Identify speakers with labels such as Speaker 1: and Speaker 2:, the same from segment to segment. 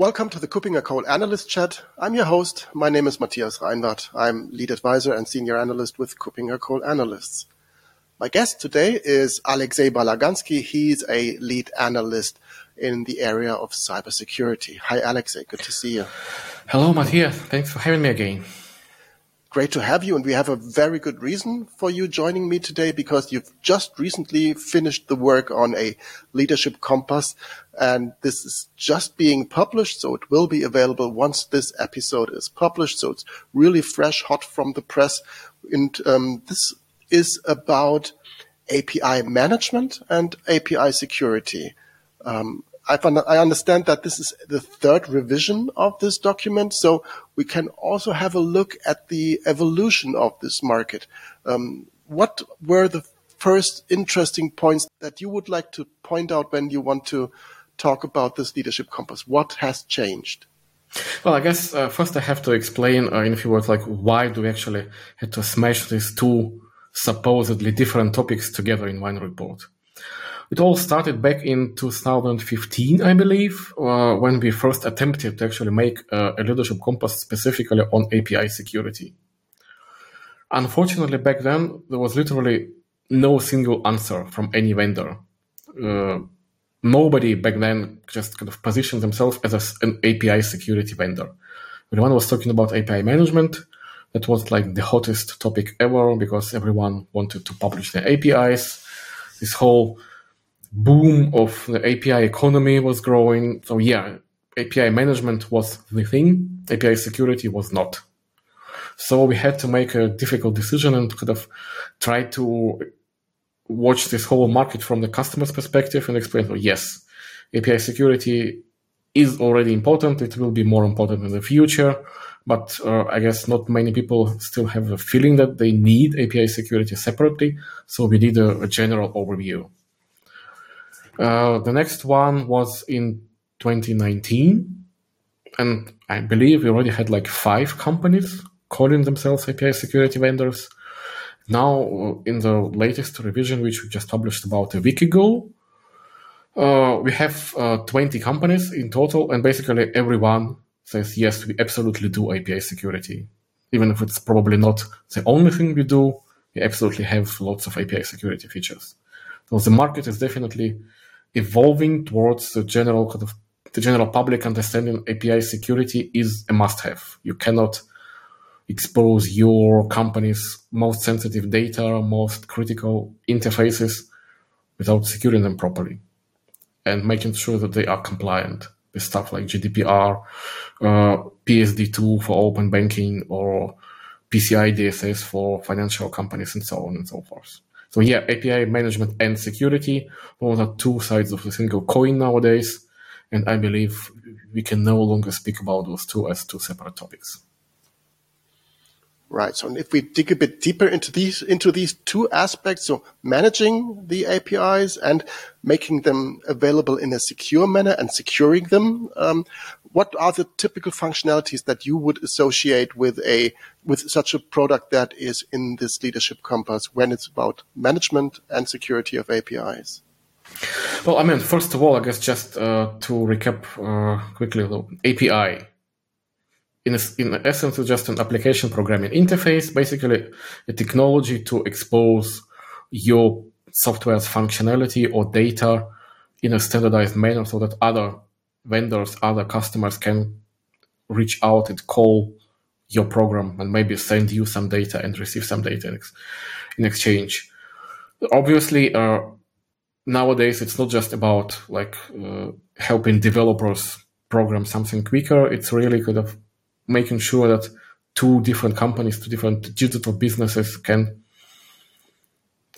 Speaker 1: Welcome to the Kuppinger Cole Analyst Chat. I'm your host. My name is Matthias Reinwarth. I'm lead advisor and senior analyst with Kuppinger Cole Analysts. My guest today is Alexei Balaganski. He's a lead analyst in the area of cybersecurity. Hi, Alexei. Good to see you.
Speaker 2: Hello, Matthias. Thanks for having me again.
Speaker 1: Great to have you. And we have a very good reason for you joining me today because you've just recently finished the work on a leadership compass. And this is just being published. So it will be available once this episode is published. So it's really fresh, hot from the press. And um, this is about API management and API security. Um, I understand that this is the third revision of this document, so we can also have a look at the evolution of this market. Um, what were the first interesting points that you would like to point out when you want to talk about this leadership compass? What has changed?
Speaker 2: Well, I guess uh, first I have to explain uh, in a few words, like why do we actually have to smash these two supposedly different topics together in one report? It all started back in 2015, I believe, uh, when we first attempted to actually make uh, a leadership compass specifically on API security. Unfortunately, back then, there was literally no single answer from any vendor. Uh, nobody back then just kind of positioned themselves as a, an API security vendor. Everyone was talking about API management. That was like the hottest topic ever because everyone wanted to publish their APIs. This whole boom of the API economy was growing. So yeah, API management was the thing. API security was not. So we had to make a difficult decision and kind of try to watch this whole market from the customer's perspective and explain, well, yes, API security is already important. It will be more important in the future. But uh, I guess not many people still have a feeling that they need API security separately. So we did a, a general overview. Uh, the next one was in 2019, and I believe we already had like five companies calling themselves API security vendors. Now, uh, in the latest revision, which we just published about a week ago, uh, we have uh, 20 companies in total, and basically everyone says, yes, we absolutely do API security. Even if it's probably not the only thing we do, we absolutely have lots of API security features. So the market is definitely evolving towards the general kind of the general public understanding API security is a must have. You cannot expose your company's most sensitive data, most critical interfaces without securing them properly and making sure that they are compliant with stuff like GDPR, uh, PSD2 for open banking or PCI DSS for financial companies and so on and so forth. So yeah, API management and security, those are two sides of a single coin nowadays. And I believe we can no longer speak about those two as two separate topics.
Speaker 1: Right. So if we dig a bit deeper into these into these two aspects, so managing the APIs and making them available in a secure manner and securing them, um, what are the typical functionalities that you would associate with a with such a product that is in this leadership compass when it's about management and security of APIs?
Speaker 2: Well, I mean, first of all, I guess just uh, to recap uh, quickly, though, API in, in essence, it's just an application programming interface, basically a technology to expose your software's functionality or data in a standardized manner so that other vendors, other customers can reach out and call your program and maybe send you some data and receive some data in exchange. Obviously, uh, nowadays it's not just about like uh, helping developers program something quicker. It's really kind of making sure that two different companies, two different digital businesses can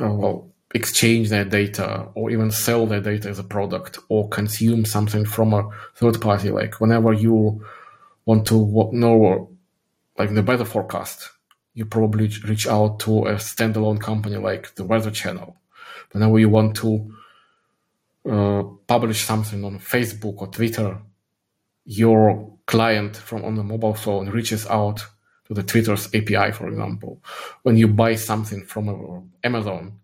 Speaker 2: uh, well exchange their data or even sell their data as a product or consume something from a third party. Like whenever you want to know like the weather forecast, you probably reach out to a standalone company like the Weather Channel. Whenever you want to uh, publish something on Facebook or Twitter, your client from on the mobile phone reaches out to the Twitter's API, for example. When you buy something from Amazon,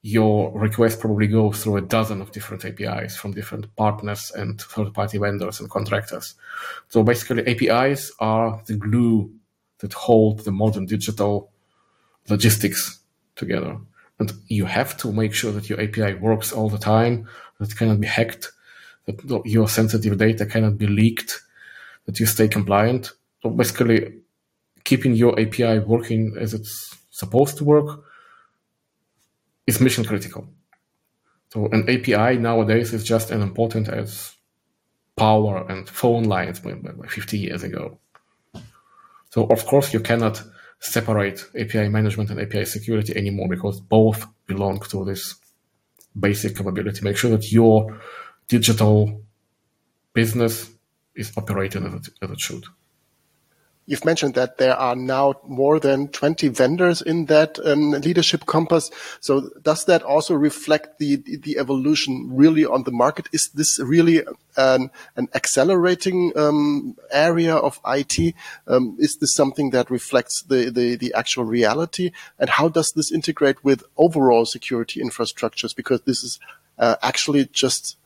Speaker 2: your request probably goes through a dozen of different APIs from different partners and third party vendors and contractors. So basically, APIs are the glue that hold the modern digital logistics together. And you have to make sure that your API works all the time, that it cannot be hacked, that your sensitive data cannot be leaked, that you stay compliant. So basically, keeping your API working as it's supposed to work is mission critical. So an API nowadays is just as important as power and phone lines 50 years ago. So of course you cannot separate API management and API security anymore because both belong to this basic capability. Make sure that your digital business is operating as it, as it should.
Speaker 1: You've mentioned that there are now more than 20 vendors in that um, leadership compass. So does that also reflect the, the evolution really on the market? Is this really an, an accelerating um, area of IT? Um, is this something that reflects the, the, the actual reality? And how does this integrate with overall security infrastructures? Because this is uh, actually just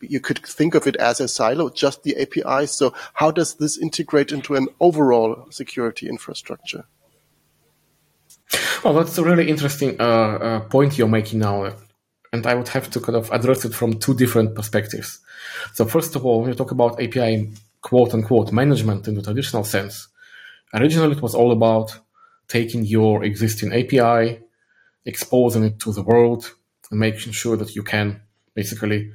Speaker 1: you could think of it as a silo, just the API. So how does this integrate into an overall security infrastructure?
Speaker 2: Well, that's a really interesting uh, uh, point you're making now. And I would have to kind of address it from two different perspectives. So first of all, when you talk about API quote unquote management in the traditional sense, originally it was all about taking your existing API, exposing it to the world, and making sure that you can basically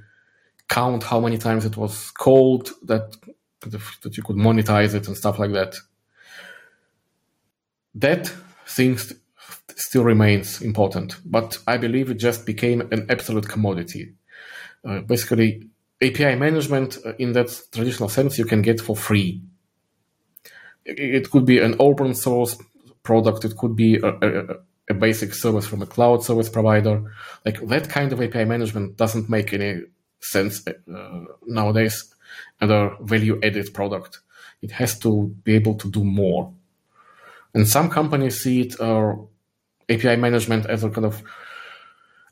Speaker 2: count how many times it was called, that that you could monetize it and stuff like that. That things still remains important, but I believe it just became an absolute commodity. Uh, basically, API management uh, in that traditional sense you can get for free. It could be an open source product. It could be a, a, a basic service from a cloud service provider. Like that kind of API management doesn't make any sense uh, nowadays and a value added product. It has to be able to do more. And some companies see it uh, API management as a kind of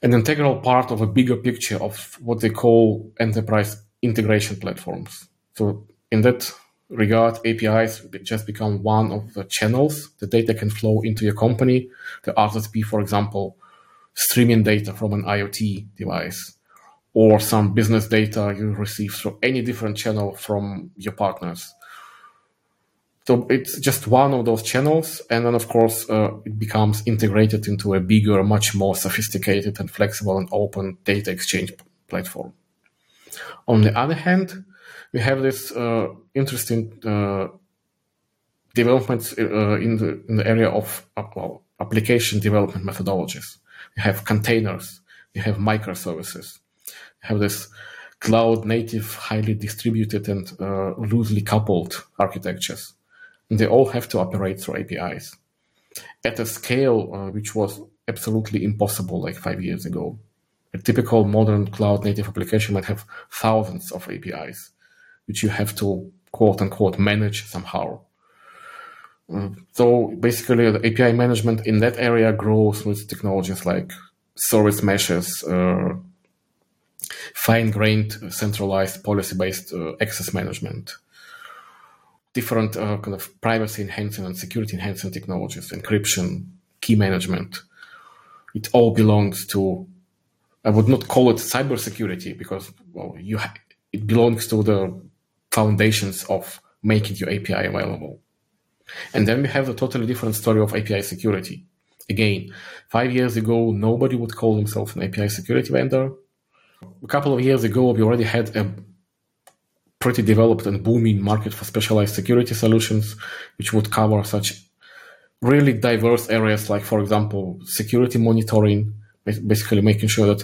Speaker 2: an integral part of a bigger picture of what they call enterprise integration platforms. So in that regard, APIs just become one of the channels the data can flow into your company. The RSP, for example, streaming data from an IoT device or some business data you receive through any different channel from your partners. So it's just one of those channels. And then, of course, uh, it becomes integrated into a bigger, much more sophisticated and flexible and open data exchange platform. On the other hand, we have this uh, interesting uh, developments uh, in, the, in the area of uh, well, application development methodologies. We have containers, we have microservices, have this cloud native, highly distributed and uh, loosely coupled architectures. And they all have to operate through APIs at a scale uh, which was absolutely impossible like five years ago. A typical modern cloud native application might have thousands of APIs, which you have to quote unquote manage somehow. Uh, so basically, the API management in that area grows with technologies like service meshes, uh, fine-grained, centralized, policy-based uh, access management, different uh, kind of privacy enhancing and security enhancing technologies, encryption, key management. It all belongs to. I would not call it cybersecurity because well, you ha- it belongs to the foundations of making your API available. And then we have a totally different story of API security. Again, five years ago, nobody would call himself an API security vendor a couple of years ago, we already had a pretty developed and booming market for specialized security solutions, which would cover such really diverse areas like, for example, security monitoring, basically making sure that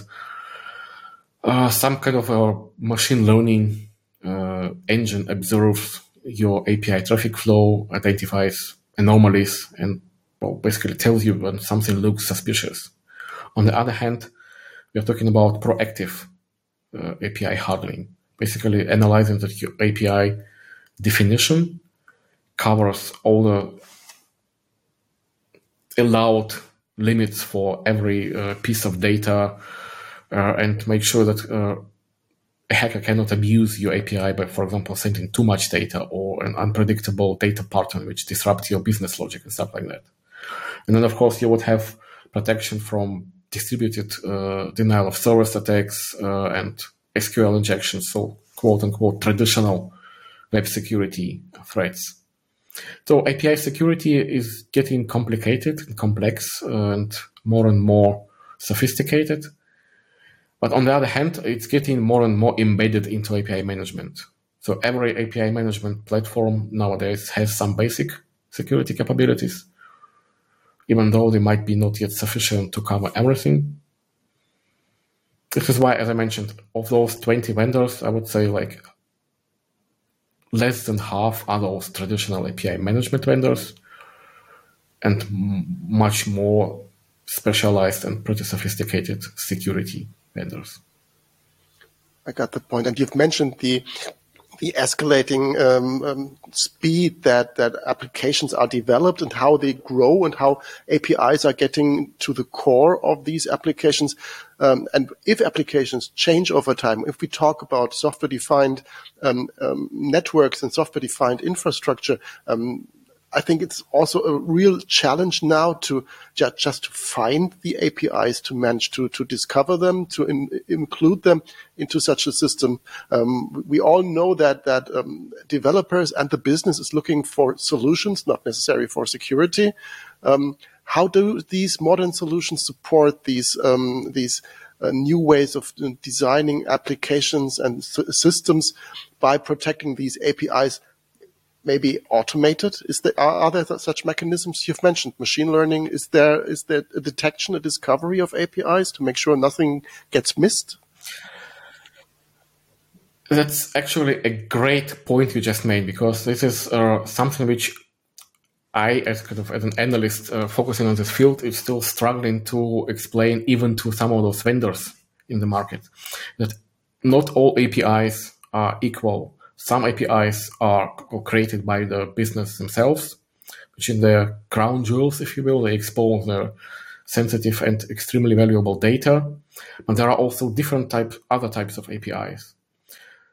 Speaker 2: uh, some kind of a machine learning uh, engine observes your API traffic flow, identifies anomalies, and well, basically tells you when something looks suspicious. On the other hand, we are talking about proactive uh, API handling, basically analyzing that your API definition covers all the allowed limits for every uh, piece of data uh, and make sure that uh, a hacker cannot abuse your API by, for example, sending too much data or an unpredictable data pattern which disrupts your business logic and stuff like that. And then, of course, you would have protection from distributed uh, denial of service attacks uh, and SQL injections, so quote unquote traditional web security threats. So API security is getting complicated and complex and more and more sophisticated. But on the other hand, it's getting more and more embedded into API management. So every API management platform nowadays has some basic security capabilities, even though they might be not yet sufficient to cover everything. This is why, as I mentioned, of those 20 vendors, I would say like less than half are those traditional API management vendors and m- much more specialized and pretty sophisticated security vendors.
Speaker 1: I got the point. And you've mentioned the the escalating um, um, speed that that applications are developed and how they grow and how APIs are getting to the core of these applications. Um, and if applications change over time, if we talk about software defined um, um, networks and software defined infrastructure, um, I think it's also a real challenge now to just, just find the APIs, to manage to, to discover them, to in, include them into such a system. Um, we all know that, that um, developers and the business is looking for solutions, not necessarily for security. Um, how do these modern solutions support these, um, these uh, new ways of designing applications and systems by protecting these APIs maybe automated? Is there are, are, there such mechanisms? You've mentioned machine learning. Is there is there a detection, a discovery of APIs to make sure nothing gets missed?
Speaker 2: That's actually a great point you just made because this is uh, something which I, as kind of as an analyst uh, focusing on this field, is still struggling to explain even to some of those vendors in the market that not all APIs are equal some APIs are created by the business themselves, which in their crown jewels, if you will, they expose their sensitive and extremely valuable data. But there are also different types, other types of APIs.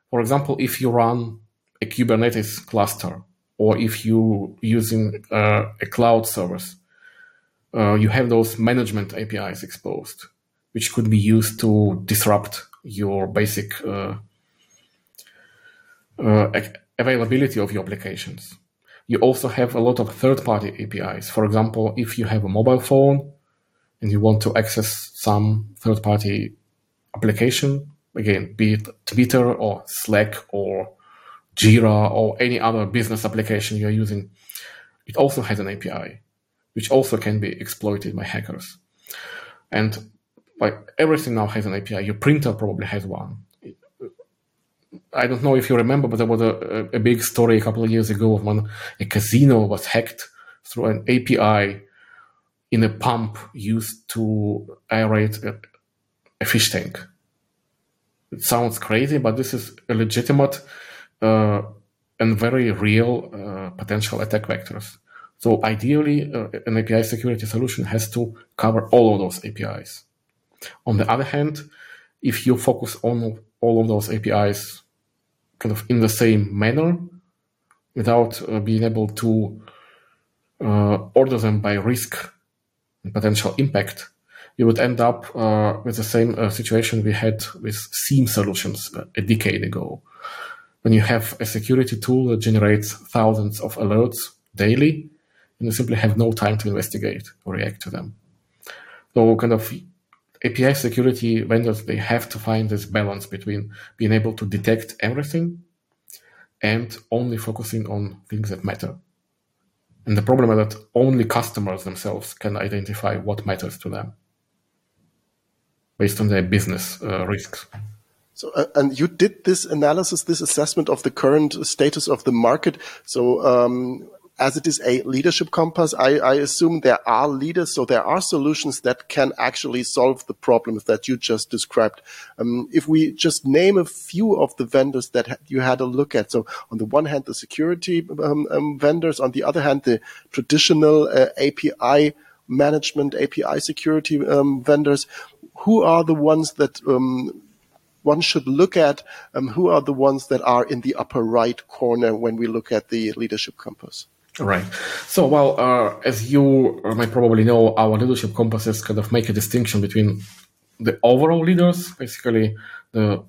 Speaker 2: For example, if you run a Kubernetes cluster, or if you using uh, a cloud service, uh, you have those management APIs exposed, which could be used to disrupt your basic uh, Uh, availability of your applications. You also have a lot of third-party APIs. For example, if you have a mobile phone and you want to access some third-party application, again, be it Twitter or Slack or Jira or any other business application you're using, it also has an API, which also can be exploited by hackers. And like everything now has an API. Your printer probably has one. I don't know if you remember, but there was a, a big story a couple of years ago when a casino was hacked through an API in a pump used to aerate a, a fish tank. It sounds crazy, but this is a legitimate uh, and very real uh, potential attack vectors. So ideally, uh, an API security solution has to cover all of those APIs. On the other hand, if you focus on all of those APIs kind of in the same manner without uh, being able to uh, order them by risk and potential impact, you would end up uh, with the same uh, situation we had with SIEM solutions a decade ago. When you have a security tool that generates thousands of alerts daily, and you simply have no time to investigate or react to them. So kind of API security vendors, they have to find this balance between being able to detect everything and only focusing on things that matter. And the problem is that only customers themselves can identify what matters to them based on their business uh, risks.
Speaker 1: So, uh, and you did this analysis, this assessment of the current status of the market. So, um, as it is a leadership compass, I, I, assume there are leaders, so there are solutions that can actually solve the problems that you just described. Um, if we just name a few of the vendors that you had a look at, so on the one hand, the security um, um, vendors, on the other hand, the traditional uh, API management, API security um, vendors. Who are the ones that um, one should look at? Um, who are the ones that are in the upper right corner when we look at the leadership compass?
Speaker 2: Right. So, well, uh, as you might probably know, our leadership compasses kind of make a distinction between the overall leaders, basically the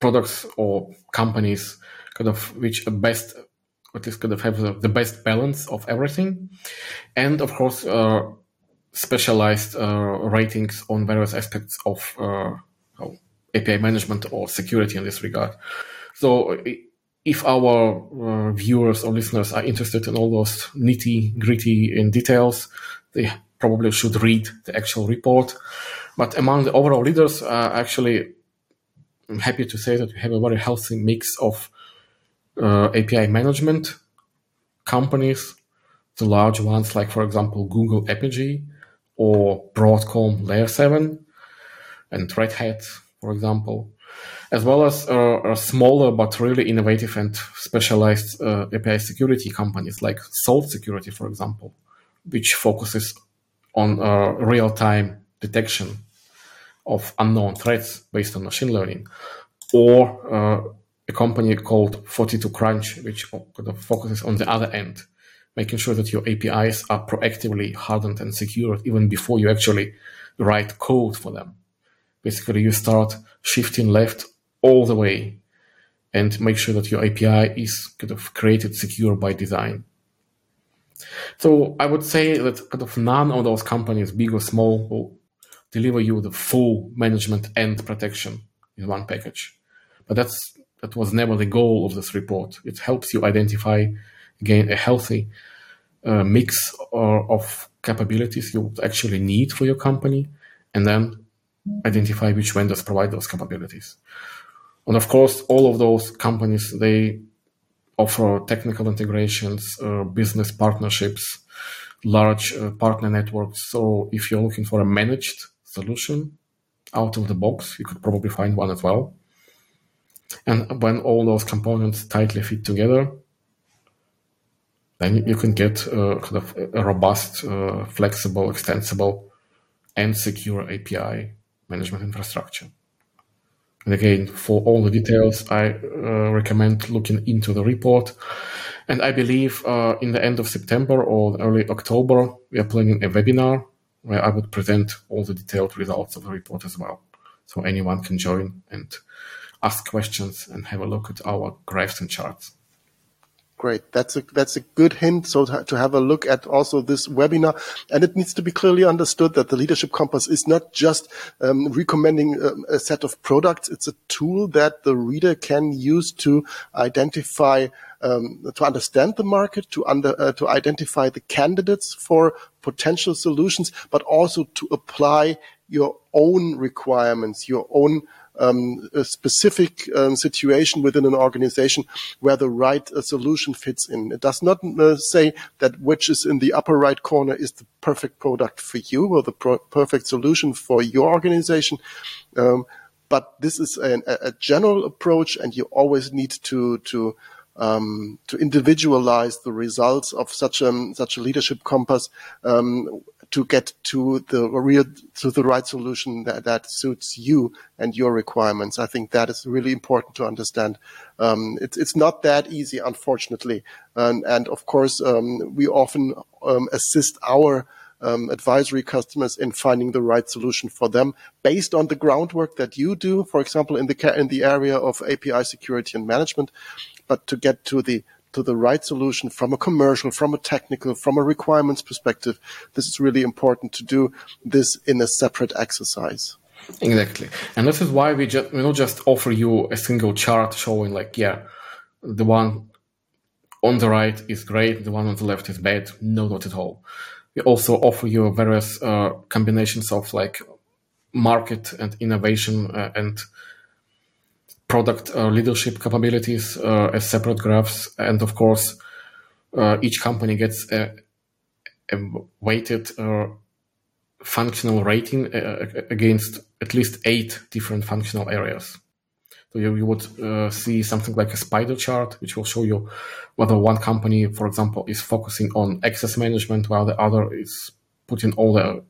Speaker 2: products or companies kind of which are best at least kind of have the, the best balance of everything and of course uh, specialized uh, ratings on various aspects of uh, api management or security in this regard so if our uh, viewers or listeners are interested in all those nitty gritty in details they probably should read the actual report. But among the overall leaders uh, actually I'm happy to say that we have a very healthy mix of uh, API management companies, the large ones like, for example, Google Apigee or Broadcom Layer 7 and Red Hat, for example, as well as uh, smaller but really innovative and specialized uh, API security companies like Salt Security, for example, which focuses on uh, real-time detection of unknown threats based on machine learning, or uh, a company called 42Crunch, which kind of focuses on the other end, making sure that your APIs are proactively hardened and secured even before you actually write code for them. Basically, you start shifting left all the way and make sure that your API is kind of created secure by design. So I would say that kind of none of those companies, big or small, will deliver you the full management and protection in one package. But that's that was never the goal of this report. It helps you identify again a healthy uh, mix or, of capabilities you actually need for your company, and then identify which vendors provide those capabilities. And of course, all of those companies they offer technical integrations, uh, business partnerships, large uh, partner networks. So if you're looking for a managed solution out of the box, you could probably find one as well. And when all those components tightly fit together, then you can get uh, kind of a robust, uh, flexible, extensible, and secure API management infrastructure. And again, for all the details, I uh, recommend looking into the report. And I believe uh, in the end of September or early October, we are planning a webinar where I would present all the detailed results of the report as well. So anyone can join and ask questions and have a look at our graphs and charts.
Speaker 1: Great. That's a that's a good hint. So to have a look at also this webinar, and it needs to be clearly understood that the Leadership Compass is not just um, recommending um, a set of products. It's a tool that the reader can use to identify, um, to understand the market, to under uh, to identify the candidates for potential solutions, but also to apply your own requirements, your own um, a specific um, situation within an organization where the right uh, solution fits in. It does not uh, say that which is in the upper right corner is the perfect product for you or the perfect solution for your organization. Um, but this is an, a general approach, and you always need to to um, to individualize the results of such a such a leadership compass um, to get to the real to the right solution that, that suits you and your requirements. I think that is really important to understand. Um, it's it's not that easy, unfortunately, and, and of course um, we often um, assist our um, advisory customers in finding the right solution for them based on the groundwork that you do, for example, in the in the area of API security and management. But to get to the to the right solution from a commercial, from a technical, from a requirements perspective. This is really important to do this in a separate exercise.
Speaker 2: Exactly. And this is why we just we don't just offer you a single chart showing like, yeah, the one on the right is great, the one on the left is bad. No, not at all. We also offer you various uh, combinations of like market and innovation uh, and product uh, leadership capabilities uh, as separate graphs. And of course, uh, each company gets a, a weighted functional rating against at least eight different functional areas. So you, you would uh, see something like a spider chart, which will show you whether one company, for example, is focusing on access management while the other is putting all the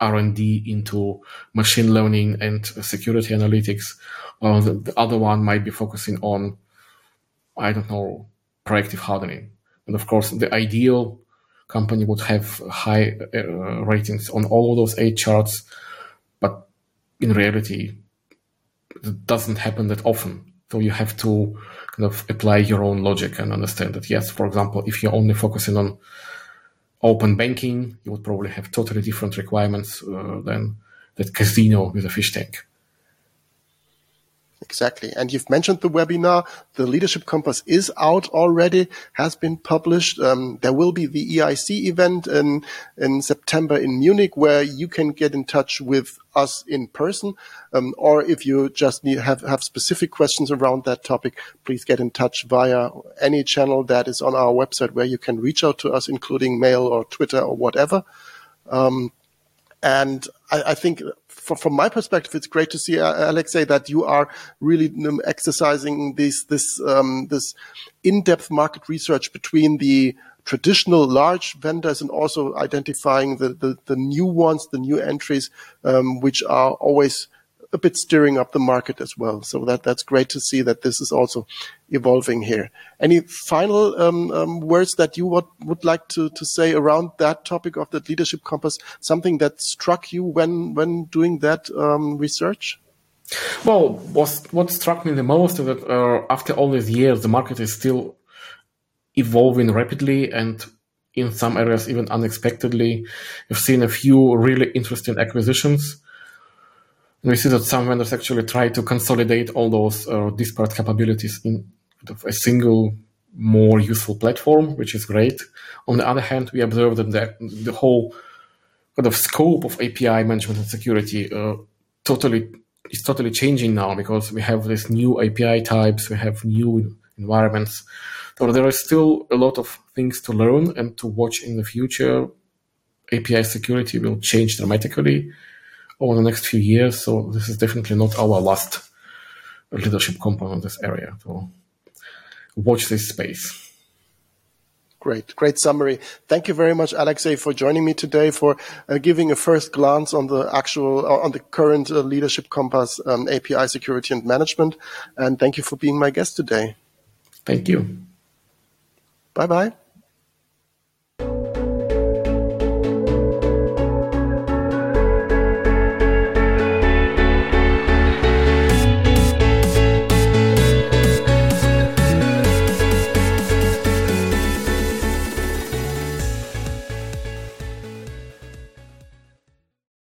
Speaker 2: R&D into machine learning and security analytics. The, the, other one might be focusing on, I don't know, proactive hardening. And of course, the ideal company would have high uh, ratings on all of those eight charts, but in reality, it doesn't happen that often. So you have to kind of apply your own logic and understand that yes, for example, if you're only focusing on open banking, you would probably have totally different requirements uh, than that casino with a fish tank.
Speaker 1: Exactly. And you've mentioned the webinar. The Leadership Compass is out already, has been published. Um, there will be the EIC event in, in September in Munich where you can get in touch with us in person. Um, or if you just need, have, have specific questions around that topic, please get in touch via any channel that is on our website where you can reach out to us, including mail or Twitter or whatever. Um, and I, I think from my perspective, it's great to see, uh, Alexei, that you are really um, exercising this this um, this in-depth market research between the traditional large vendors and also identifying the the, the new ones, the new entries, um, which are always a bit stirring up the market as well. So that that's great to see that this is also evolving here. Any final um, um, words that you would, would like to, to say around that topic of the leadership compass? Something that struck you when when doing that um, research?
Speaker 2: Well, what what struck me the most is that uh, after all these years, the market is still evolving rapidly and in some areas even unexpectedly. We've seen a few really interesting acquisitions we see that some vendors actually try to consolidate all those uh, disparate capabilities in a single, more useful platform, which is great. On the other hand, we observe that the, the whole kind of scope of API management and security uh, totally is totally changing now because we have these new API types, we have new environments. So there is still a lot of things to learn and to watch in the future. API security will change dramatically over the next few years. So this is definitely not our last leadership component in this area. So watch this space.
Speaker 1: Great, great summary. Thank you very much, Alexei, for joining me today, for uh, giving a first glance on the actual, uh, on the current uh, leadership compass, um, API security and management. And thank you for being my guest today.
Speaker 2: Thank you.
Speaker 1: Bye bye.